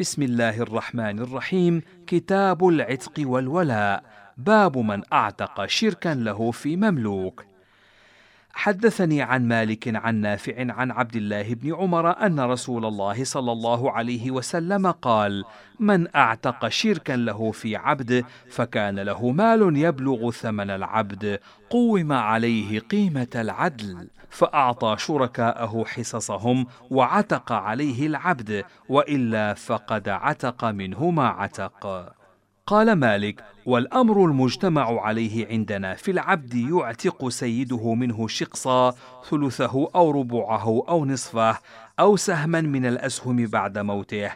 بسم الله الرحمن الرحيم. كتاب العتق والولاء. باب من أعتق شركا له في مملوك. حدثني عن مالك عن نافع عن عبد الله بن عمر أن رسول الله صلى الله عليه وسلم قال من أعتق شركا له في عبد فكان له مال يبلغ ثمن العبد قوم عليه قيمة العدل فأعطى شركاءه حصصهم وعتق عليه العبد وإلا فقد عتق منه ما عتق. قال مالك والأمر المجتمع عليه عندنا في العبد يعتق سيده منه شقصا ثلثه أو ربعه أو نصفه أو سهما من الأسهم بعد موته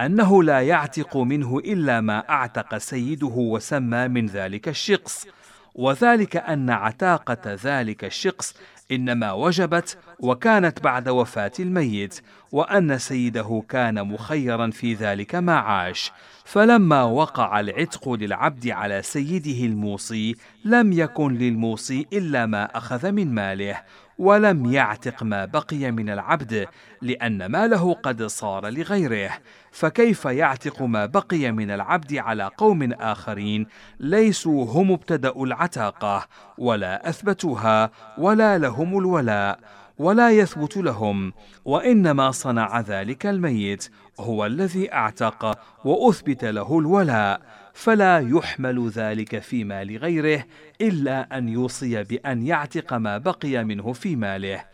أنه لا يعتق منه إلا ما أعتق سيده وسمى من ذلك الشقص. وذلك أن عتاقة ذلك الشقص إنما وجبت وكانت بعد وفاة الميت وأن سيده كان مخيرا في ذلك ما عاش. فلما وقع العتق للعبد على سيده الموصي لم يكن للموصي إلا ما أخذ من ماله ولم يعتق ما بقي من العبد لأن ماله قد صار لغيره. فكيف يعتق ما بقي من العبد على قوم آخرين ليسوا هم ابتداوا العتاقة ولا أثبتوها ولا لهم الولاء ولا يثبت لهم وإنما صنع ذلك الميت هو الذي أعتق وأثبت له الولاء فلا يحمل ذلك في مال غيره إلا أن يوصي بأن يعتق ما بقي منه في ماله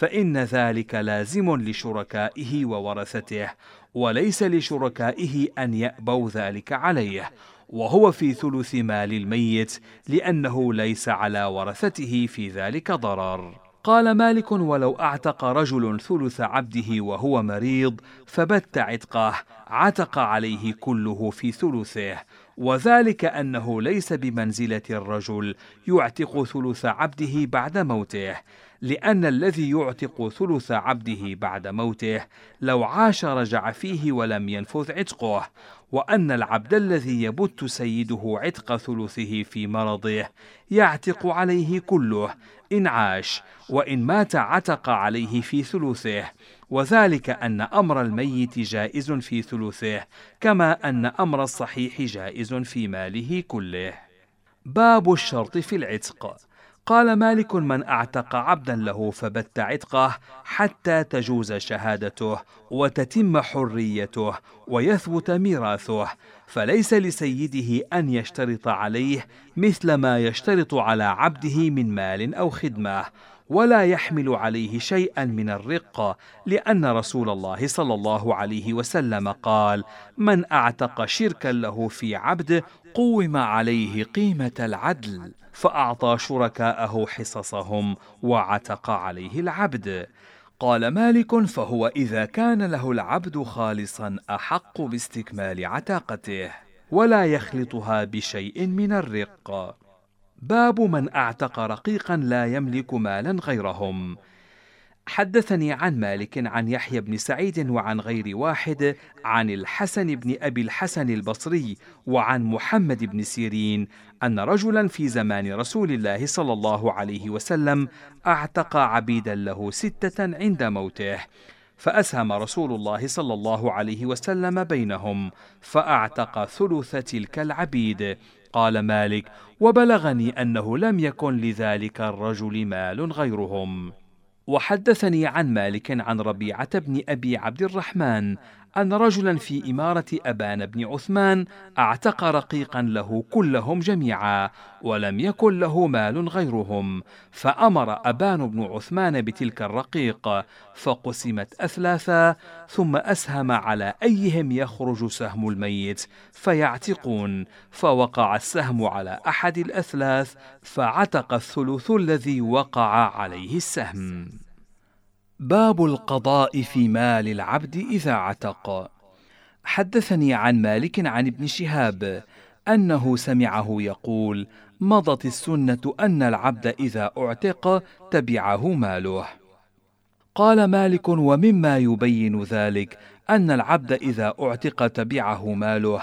فإن ذلك لازم لشركائه وورثته وليس لشركائه أن يأبوا ذلك عليه وهو في ثلث مال الميت لأنه ليس على ورثته في ذلك ضرر. قال مالك ولو أعتق رجل ثلث عبده وهو مريض فبت عتقه عتق عليه كله في ثلثه وذلك أنه ليس بمنزلة الرجل يعتق ثلث عبده بعد موته لأن الذي يعتق ثلث عبده بعد موته لو عاش رجع فيه ولم ينفذ عتقه وأن العبد الذي يبت سيده عتق ثلثه في مرضه يعتق عليه كله إن عاش وإن مات عتق عليه في ثلثه وذلك أن أمر الميت جائز في ثلثه كما أن أمر الصحيح جائز في ماله كله. باب الشرط في العتق. قال مالك من أعتق عبدا له فبت عتقه حتى تجوز شهادته وتتم حريته ويثبت ميراثه فليس لسيده أن يشترط عليه مثل ما يشترط على عبده من مال أو خدمة ولا يحمل عليه شيئا من الرق لأن رسول الله صلى الله عليه وسلم قال من أعتق شركا له في عبد قوم عليه قيمة العدل. فأعطى شركاءه حصصهم وعتق عليه العبد. قال مالك فهو إذا كان له العبد خالصا أحق باستكمال عتاقته ولا يخلطها بشيء من الرق. باب من أعتق رقيقا لا يملك مالا غيرهم. حدثني عن مالك عن يحيى بن سعيد وعن غير واحد عن الحسن بن أبي الحسن البصري وعن محمد بن سيرين أن رجلا في زمان رسول الله صلى الله عليه وسلم أعتق عبيدا له ستة عند موته. فأسهم رسول الله صلى الله عليه وسلم بينهم فأعتق ثلث تلك العبيد. قال مالك وبلغني أنه لم يكن لذلك الرجل مال غيرهم. وحدثني عن مالك عن ربيعة بن أبي عبد الرحمن أن رجلا في إمارة أبان بن عثمان أعتق رقيقا له كلهم جميعا ولم يكن له مال غيرهم. فأمر أبان بن عثمان بتلك الرقيق فقسمت أثلاثا ثم أسهم على أيهم يخرج سهم الميت فيعتقون. فوقع السهم على أحد الأثلاث فعتق الثلث الذي وقع عليه السهم. باب القضاء في مال العبد إذا عتق. حدثني عن مالك عن ابن شهاب أنه سمعه يقول مضت السنة أن العبد إذا أعتق تبعه ماله. قال مالك ومما يبين ذلك أن العبد إذا أعتق تبعه ماله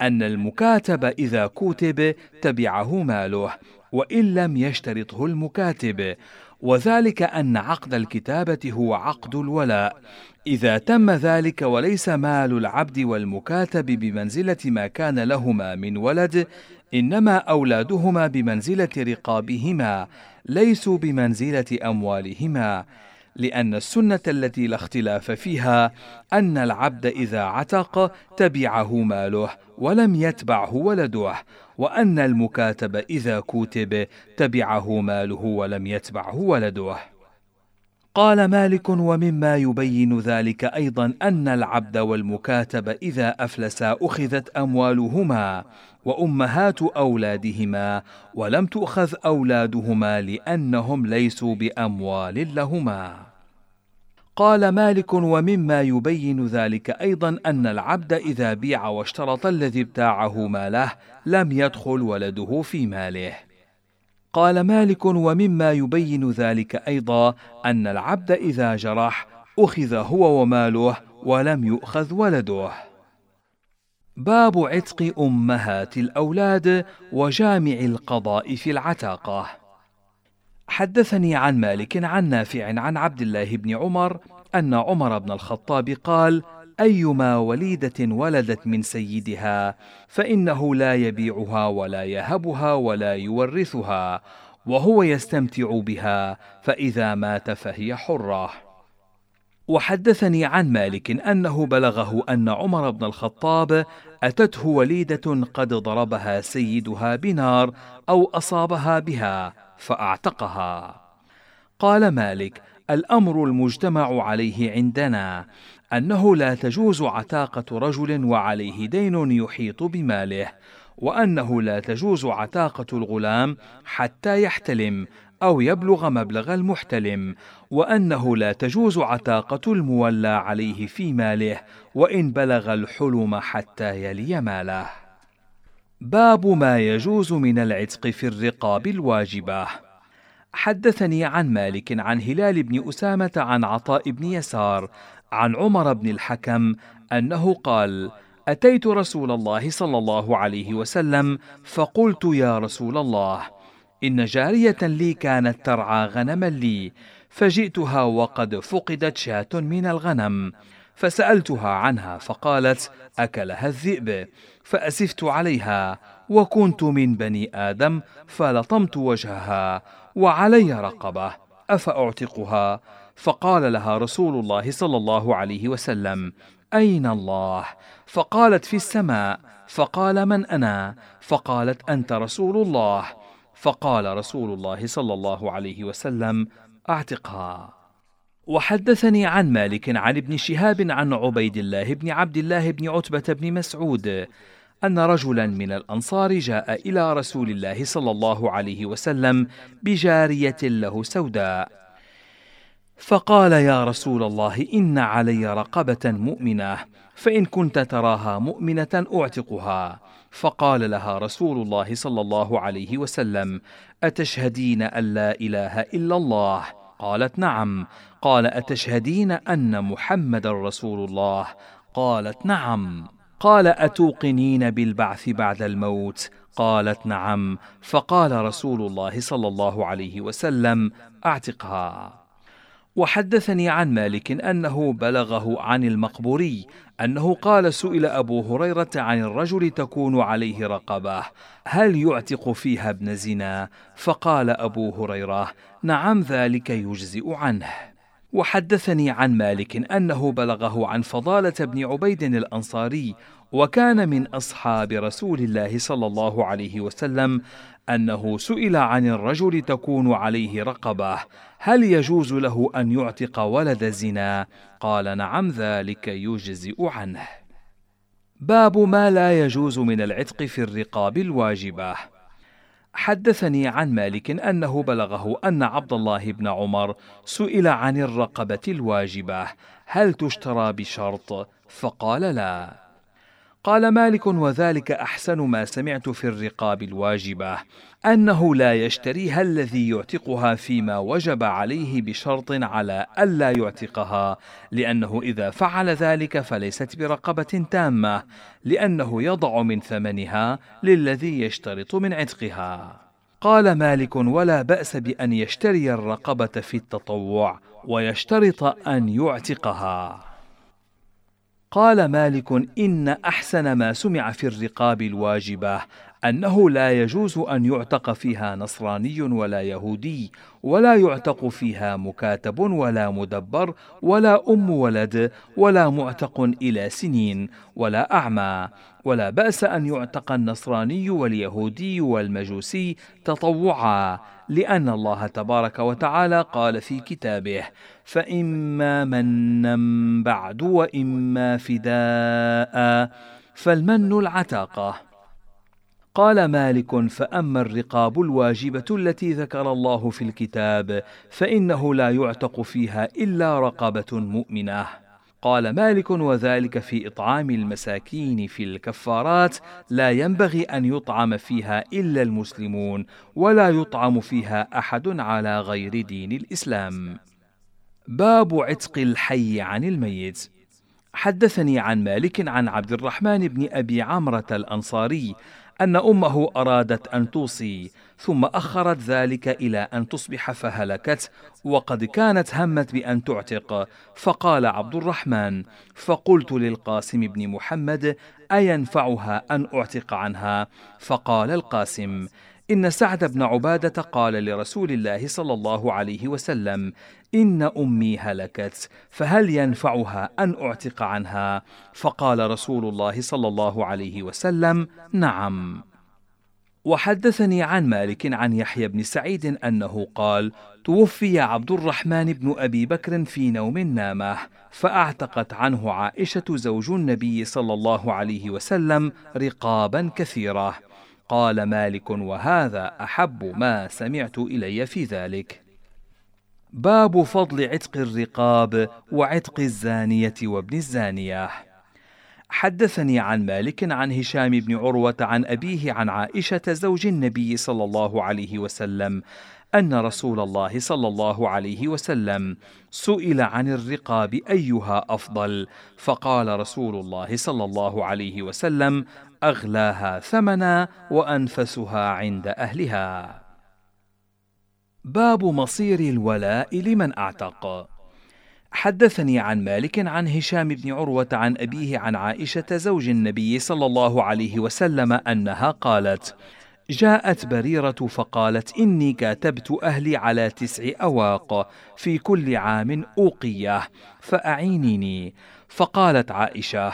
أن المكاتب إذا كتب تبعه ماله وإن لم يشترطه المكاتب. وذلك أن عقد الكتابة هو عقد الولاء. إذا تم ذلك وليس مال العبد والمكاتب بمنزلة ما كان لهما من ولد إنما أولادهما بمنزلة رقابهما ليسوا بمنزلة أموالهما. لأن السنة التي لا اختلاف فيها أن العبد إذا عتق تبعه ماله ولم يتبعه ولده. وأن المكاتب إذا كتب تبعه ماله ولم يتبعه ولده. قال مالك ومما يبين ذلك أيضا أن العبد والمكاتب إذا أفلسا أخذت أموالهما وأمهات أولادهما ولم تؤخذ أولادهما لأنهم ليسوا بأموال لهما. قال مالك ومما يبين ذلك أيضا أن العبد إذا بيع واشترط الذي ابتاعه ماله لم يدخل ولده في ماله. قال مالك ومما يبين ذلك أيضا أن العبد إذا جرح أخذ هو وماله ولم يؤخذ ولده. باب عتق أمهات الأولاد وجامع القضاء في العتاقة. حدثني عن مالك عن نافع عن عبد الله بن عمر أن عمر بن الخطاب قال: أيما وليدة ولدت من سيدها فإنه لا يبيعها ولا يهبها ولا يورثها وهو يستمتع بها فإذا مات فهي حرة. وحدثني عن مالك أنه بلغه أن عمر بن الخطاب أتته وليدة قد ضربها سيدها بنار أو أصابها بها فأعتقها. قال مالك: الأمر المجتمع عليه عندنا أنه لا تجوز عتاقة رجل وعليه دين يحيط بماله، وأنه لا تجوز عتاقة الغلام حتى يحتلم أو يبلغ مبلغ المحتلم، وأنه لا تجوز عتاقة المولى عليه في ماله، وإن بلغ الحلم حتى يلي ماله. باب ما يجوز من العتق في الرقاب الواجبة. حدثني عن مالك عن هلال بن أسامة عن عطاء بن يسار عن عمر بن الحكم أنه قال أتيت رسول الله صلى الله عليه وسلم فقلت يا رسول الله إن جارية لي كانت ترعى غنما لي فجئتها وقد فقدت شاة من الغنم فسألتها عنها فقالت أكلها الذئب؟ فأسفت عليها وكنت من بني آدم فلطمت وجهها وعلي رقبة أفأعتقها؟ فقال لها رسول الله صلى الله عليه وسلم أين الله؟ فقالت في السماء فقال من أنا؟ فقالت أنت رسول الله. فقال رسول الله صلى الله عليه وسلم أعتقها. وحدثني عن مالك عن ابن شهاب عن عبيد الله بن عبد الله بن عتبة بن مسعود أن رجلا من الأنصار جاء إلى رسول الله صلى الله عليه وسلم بجارية له سوداء. فقال يا رسول الله إن علي رقبة مؤمنة فإن كنت تراها مؤمنة أعتقها. فقال لها رسول الله صلى الله عليه وسلم أتشهدين أن لا إله إلا الله؟ قالت نعم. قال أتشهدين أن محمدا رسول الله؟ قالت نعم. قال أتوقنين بالبعث بعد الموت؟ قالت نعم. فقال رسول الله صلى الله عليه وسلم أعتقها. وحدثني عن مالك أنه بلغه عن المقبوري أنه قال سئل أبو هريرة عن الرجل تكون عليه رقبة هل يعتق فيها ابن زنا؟ فقال أبو هريرة نعم ذلك يجزئ عنه. وحدثني عن مالك أنه بلغه عن فضالة بن عبيد الأنصاري وكان من أصحاب رسول الله صلى الله عليه وسلم أنه سئل عن الرجل تكون عليه رقبة هل يجوز له أن يعتق ولد زنا؟ قال نعم ذلك يجزئ عنه. باب ما لا يجوز من العتق في الرقاب الواجبة. حدثني عن مالك أنه بلغه أن عبد الله بن عمر سئل عن الرقبة الواجبة هل تشترى بشرط؟ فقال لا. قال مالك وذلك أحسن ما سمعت في الرقاب الواجبة أنه لا يشتريها الذي يعتقها فيما وجب عليه بشرط على ألا يعتقها لأنه إذا فعل ذلك فليست برقبة تامة لأنه يضع من ثمنها للذي يشترط من عتقها. قال مالك ولا بأس بأن يشتري الرقبة في التطوع ويشترط أن يعتقها. قال مالك إن أحسن ما سمع في الرقاب الواجبة. أنه لا يجوز أن يعتق فيها نصراني ولا يهودي ولا يعتق فيها مكاتب ولا مدبر ولا أم ولد ولا معتق إلى سنين ولا أعمى. ولا بأس أن يعتق النصراني واليهودي والمجوسي تطوعا لأن الله تبارك وتعالى قال في كتابه فإما منا بعد وإما فداء فالمن العتاقة. قال مالك فأما الرقاب الواجبة التي ذكر الله في الكتاب فإنه لا يعتق فيها إلا رقبة مؤمنة. قال مالك وذلك في إطعام المساكين في الكفارات لا ينبغي أن يطعم فيها إلا المسلمون ولا يطعم فيها أحد على غير دين الإسلام. باب عتق الحي عن الميت. حدثني عن مالك عن عبد الرحمن بن أبي عمرة الأنصاري أن أمه أرادت أن توصي ثم أخرت ذلك إلى أن تصبح فهلكت وقد كانت همت بأن تعتق. فقال عبد الرحمن فقلت للقاسم بن محمد أينفعها أن أعتق عنها؟ فقال القاسم إن سعد بن عبادة قال لرسول الله صلى الله عليه وسلم: إن أمي هلكت، فهل ينفعها أن أعتق عنها؟ فقال رسول الله صلى الله عليه وسلم: نعم. وحدثني عن مالك عن يحيى بن سعيد أنه قال: توفي عبد الرحمن بن أبي بكر في نوم نامه، فأعتقت عنه عائشة زوج النبي صلى الله عليه وسلم رقابا كثيرة. قال مالك وهذا أحب ما سمعت إلي في ذلك. باب فضل عتق الرقاب وعتق الزانية وابن الزانيه حدثني عن مالك عن هشام بن عروة عن أبيه عن عائشة زوج النبي صلى الله عليه وسلم أن رسول الله صلى الله عليه وسلم سئل عن الرقاب أيها أفضل؟ فقال رسول الله صلى الله عليه وسلم أغلاها ثمنا وأنفسها عند أهلها. باب مصير الولاء لمن أعتق. حدثني عن مالك عن هشام بن عروة عن أبيه عن عائشة زوج النبي صلى الله عليه وسلم أنها قالت جاءت بريرة فقالت إني كاتبت أهلي على تسع أواق في كل عام أوقية فأعينيني. فقالت عائشة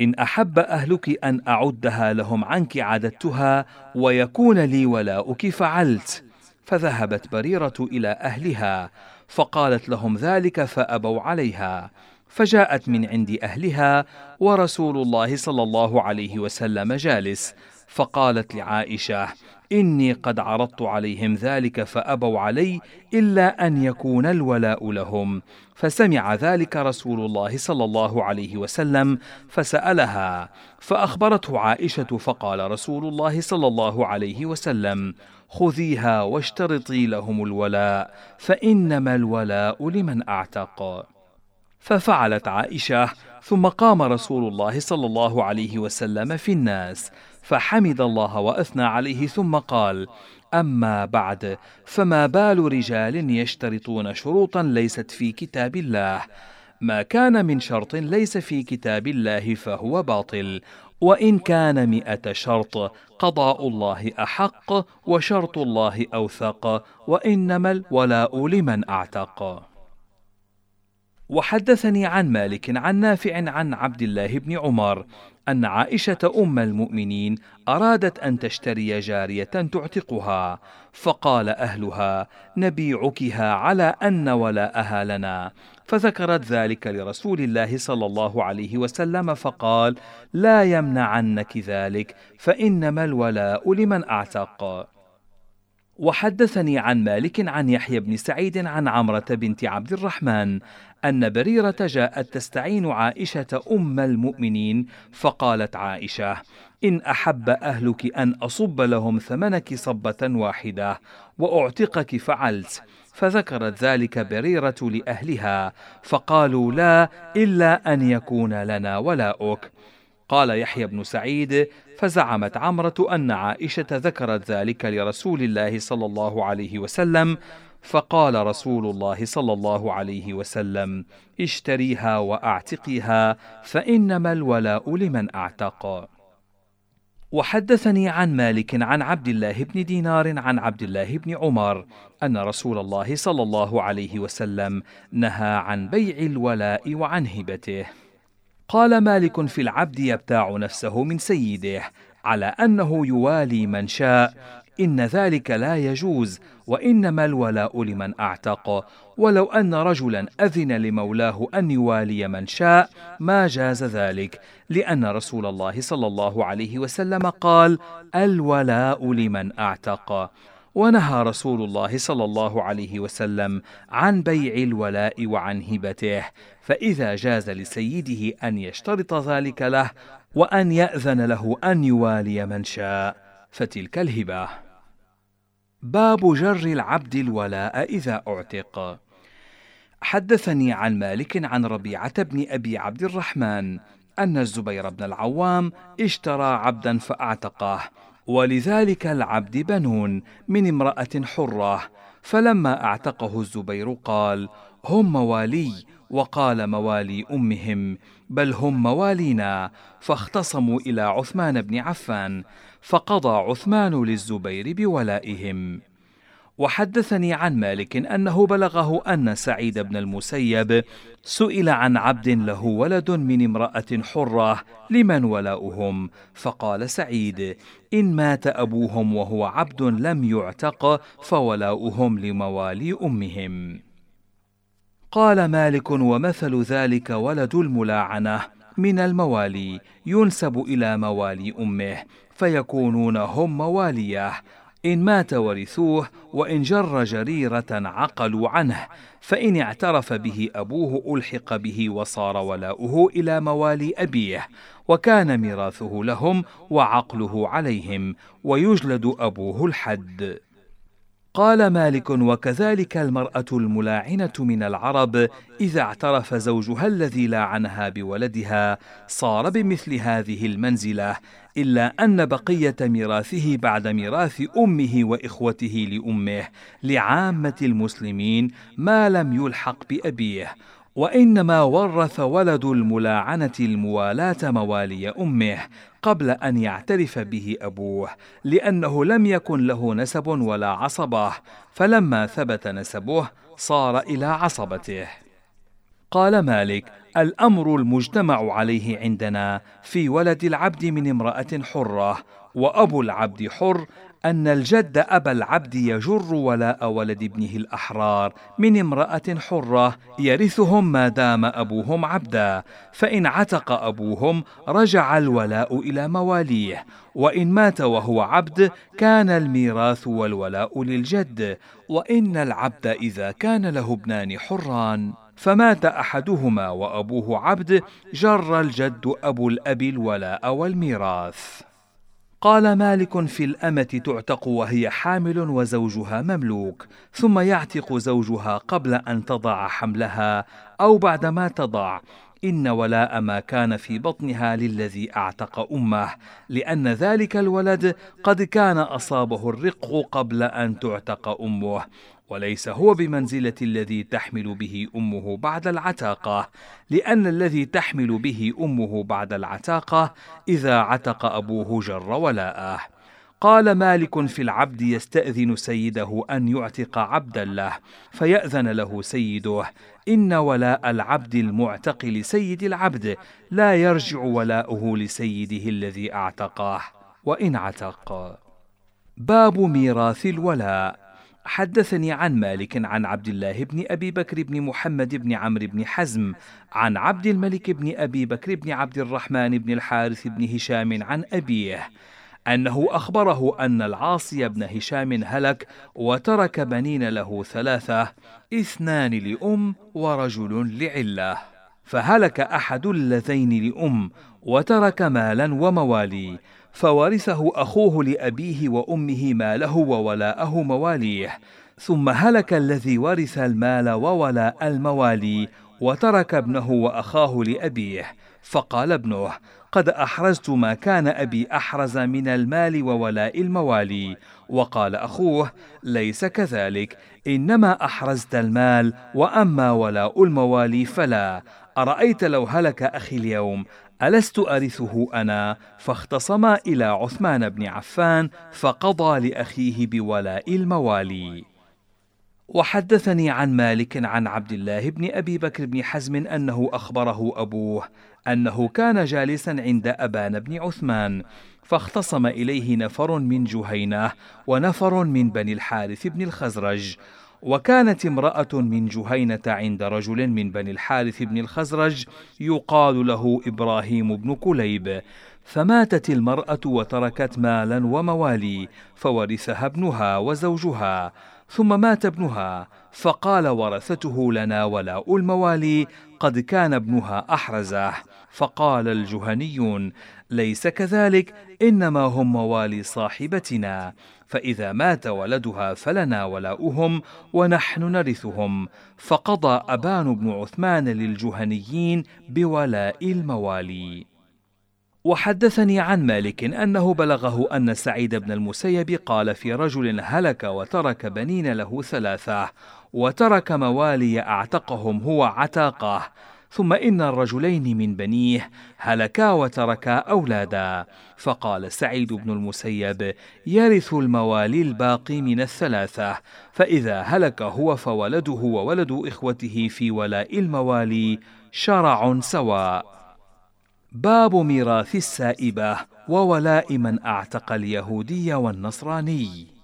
إن أحب أهلك أن أعدها لهم عنك عددتها ويكون لي ولاؤك فعلت. فذهبت بريرة إلى أهلها فقالت لهم ذلك فأبوا عليها. فجاءت من عند أهلها ورسول الله صلى الله عليه وسلم جالس. فقالت لعائشة إني قد عرضت عليهم ذلك فأبوا علي إلا أن يكون الولاء لهم. فسمع ذلك رسول الله صلى الله عليه وسلم فسألها فأخبرته عائشة فقال رسول الله صلى الله عليه وسلم خذيها واشترطي لهم الولاء فإنما الولاء لمن أعتق. ففعلت عائشة ثم قام رسول الله صلى الله عليه وسلم في الناس فحمد الله وأثنى عليه ثم قال أما بعد فما بال رجال يشترطون شروطا ليست في كتاب الله؟ ما كان من شرط ليس في كتاب الله فهو باطل وإن كان مئة شرط قضاء الله أحق وشرط الله أوثق وإنما الولاء لمن أعتق. وحدثني عن مالك عن نافع عن عبد الله بن عمر أن عائشة أم المؤمنين أرادت أن تشتري جارية تعتقها، فقال أهلها: نبيعكها على أن ولاءها لنا، فذكرت ذلك لرسول الله صلى الله عليه وسلم فقال: لا يمنعنك ذلك، فإنما الولاء لمن أعتق. وحدثني عن مالك عن يحيى بن سعيد عن عمرة بنت عبد الرحمن أن بريرة جاءت تستعين عائشة أم المؤمنين فقالت عائشة: إن أحب أهلك أن أصب لهم ثمنك صبة واحدة وأعتقك فعلت. فذكرت ذلك بريرة لأهلها فقالوا لا إلا أن يكون لنا ولاؤك. قال يحيى بن سعيد فزعمت عمرة أن عائشة ذكرت ذلك لرسول الله صلى الله عليه وسلم فقال رسول الله صلى الله عليه وسلم اشتريها واعتقيها فإنما الولاء لمن أعتق. وحدثني عن مالك عن عبد الله بن دينار عن عبد الله بن عمر أن رسول الله صلى الله عليه وسلم نهى عن بيع الولاء وعن هبته. قال مالك في العبد يبتاع نفسه من سيده على أنه يوالي من شاء إن ذلك لا يجوز وإنما الولاء لمن أعتق. ولو أن رجلا أذن لمولاه أن يوالي من شاء ما جاز ذلك لأن رسول الله صلى الله عليه وسلم قال الولاء لمن أعتق. ونهى رسول الله صلى الله عليه وسلم عن بيع الولاء وعن هبته. فإذا جاز لسيده أن يشترط ذلك له وأن يأذن له أن يوالي من شاء. فتلك الهبة. باب جر العبد الولاء إذا أعتق. حدثني عن مالك عن ربيعة بن أبي عبد الرحمن أن الزبير بن العوام اشترى عبدا فاعتقه ولذلك العبد بنون من امرأة حرة. فلما أعتقه الزبير قال هم موالي وقال موالي أمهم بل هم موالينا فاختصموا إلى عثمان بن عفان فقضى عثمان للزبير بولائهم. وحدثني عن مالك أنه بلغه أن سعيد بن المسيب سئل عن عبد له ولد من امرأة حرة لمن ولاؤهم فقال سعيد إن مات أبوهم وهو عبد لم يعتق فولاؤهم لموالي أمهم. قال مالك ومثل ذلك ولد الملاعنة. من الموالي ينسب إلى موالي أمه فيكونون هم مواليه. إن مات ورثوه وإن جر جريرة عقلوا عنه فإن اعترف به أبوه ألحق به وصار ولاؤه إلى موالي أبيه. وكان ميراثه لهم وعقله عليهم ويجلد أبوه الحد. قال مالك وكذلك المرأة الملاعنة من العرب إذا اعترف زوجها الذي لاعنها بولدها صار بمثل هذه المنزلة إلا أن بقية ميراثه بعد ميراث أمه وإخوته لأمه لعامة المسلمين ما لم يلحق بأبيه. وإنما ورث ولد الملاعنة الموالاة موالي أمه قبل أن يعترف به أبوه لأنه لم يكن له نسب ولا عصبة فلما ثبت نسبه صار إلى عصبته. قال مالك الأمر المجتمع عليه عندنا في ولد العبد من امرأة حرة وأبو العبد حر أن الجد أبا العبد يجر ولاء ولد ابنه الأحرار من امرأة حرة يرثهم ما دام أبوهم عبدا فإن عتق أبوهم رجع الولاء إلى مواليه وإن مات وهو عبد كان الميراث والولاء للجد وإن العبد إذا كان له ابنان حران. فمات أحدهما وأبوه عبد جر الجد أبو الأب الولاء والميراث. قال مالك في الأمة تعتق وهي حامل وزوجها مملوك ثم يعتق زوجها قبل أن تضع حملها أو بعدما تضع. إن ولاء ما كان في بطنها للذي أعتق أمه لأن ذلك الولد قد كان أصابه الرق قبل أن تعتق أمه. وليس هو بمنزلة الذي تحمل به أمه بعد العتاقة، لأن الذي تحمل به أمه بعد العتاقة إذا عتق أبوه جر ولاءه. قال مالك في العبد يستأذن سيده أن يعتق عبدا له، فيأذن له سيده: إن ولاء العبد المعتق لسيد العبد لا يرجع ولاؤه لسيده الذي أعتقه، وإن عتق. باب ميراث الولاء حدثني عن مالك عن عبد الله بن أبي بكر بن محمد بن عمرو بن حزم عن عبد الملك بن أبي بكر بن عبد الرحمن بن الحارث بن هشام عن أبيه أنه أخبره أن العاصي بن هشام هلك وترك بنين له ثلاثة اثنان لأم ورجل لعلة. فهلك أحد اللذين لأم وترك مالا وموالي فورثه أخوه لأبيه وأمه ماله وولاءه مواليه ثم هلك الذي ورث المال وولاء الموالي وترك ابنه وأخاه لأبيه فقال ابنه قد أحرزت ما كان أبي أحرز من المال وولاء الموالي وقال أخوه ليس كذلك إنما أحرزت المال وأما ولاء الموالي فلا أرأيت لو هلك أخي اليوم ألست أرثه أنا؟ فاختصما إلى عثمان بن عفان فقضى لأخيه بولاء الموالي. وحدثني عن مالك عن عبد الله بن أبي بكر بن حزم أنه أخبره أبوه أنه كان جالسا عند أبان بن عثمان فاختصم إليه نفر من جهينة ونفر من بني الحارث بن الخزرج وكانت امرأة من جهينة عند رجل من بني الحارث بن الخزرج يقال له إبراهيم بن كليب. فماتت المرأة وتركت مالا وموالي فورثها ابنها وزوجها. ثم مات ابنها فقال ورثته لنا ولاء الموالي قد كان ابنها أحرزه. فقال الجهنيون ليس كذلك إنما هم موالي صاحبتنا. فإذا مات ولدها فلنا ولاؤهم ونحن نرثهم. فقضى أبان بن عثمان للجهنيين بولاء الموالي. وحدثني عن مالك أنه بلغه أن سعيد بن المسيب قال في رجل هلك وترك بنين له ثلاثة وترك موالي أعتقهم هو عتاقه ثم إن الرجلين من بنيه هلكا وتركا أولادا. فقال سعيد بن المسيب يرث الموالي الباقي من الثلاثة فإذا هلك هو فولده وولد إخوته في ولاء الموالي شرع سواء. باب ميراث السائبة وولاء من أعتق اليهودي والنصراني.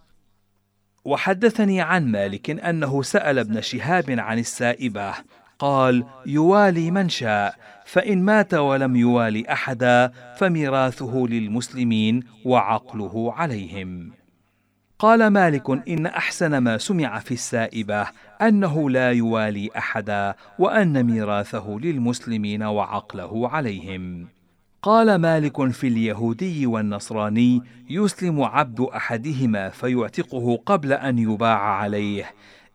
وحدثني عن مالك أنه سأل ابن شهاب عن السائبة قال يوالي من شاء فإن مات ولم يوالي أحدا فميراثه للمسلمين وعقله عليهم قال مالك إن أحسن ما سمع في السائبة أنه لا يوالي أحدا وأن ميراثه للمسلمين وعقله عليهم. قال مالك في اليهودي والنصراني يسلم عبد أحدهما فيعتقه قبل أن يباع عليه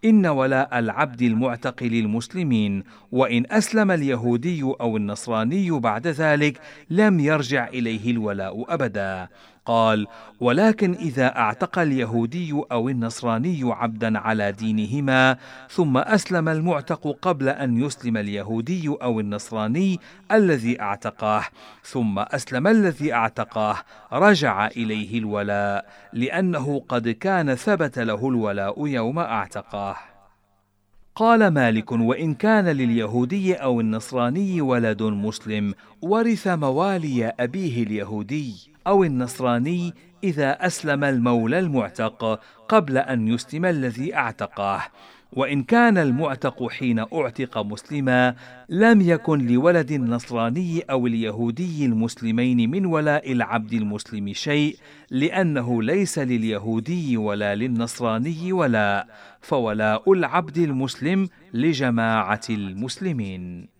إن ولاء العبد المعتق للمسلمين وإن أسلم اليهودي أو النصراني بعد ذلك لم يرجع إليه الولاء أبدا. قال ولكن إذا أعتق اليهودي أو النصراني عبدا على دينهما ثم أسلم المعتق قبل أن يسلم اليهودي أو النصراني الذي أعتقاه ثم أسلم الذي أعتقاه رجع إليه الولاء لأنه قد كان ثبت له الولاء يوم أعتقاه. قال مالك وإن كان لليهودي أو النصراني ولد مسلم ورث موالي أبيه اليهودي. أو النصراني إذا أسلم المولى المعتق قبل أن يسلم الذي أعتقه وإن كان المعتق حين أعتق مسلما لم يكن لولد النصراني أو اليهودي المسلمين من ولاء العبد المسلم شيء لأنه ليس لليهودي ولا للنصراني ولاء فولاء العبد المسلم لجماعة المسلمين.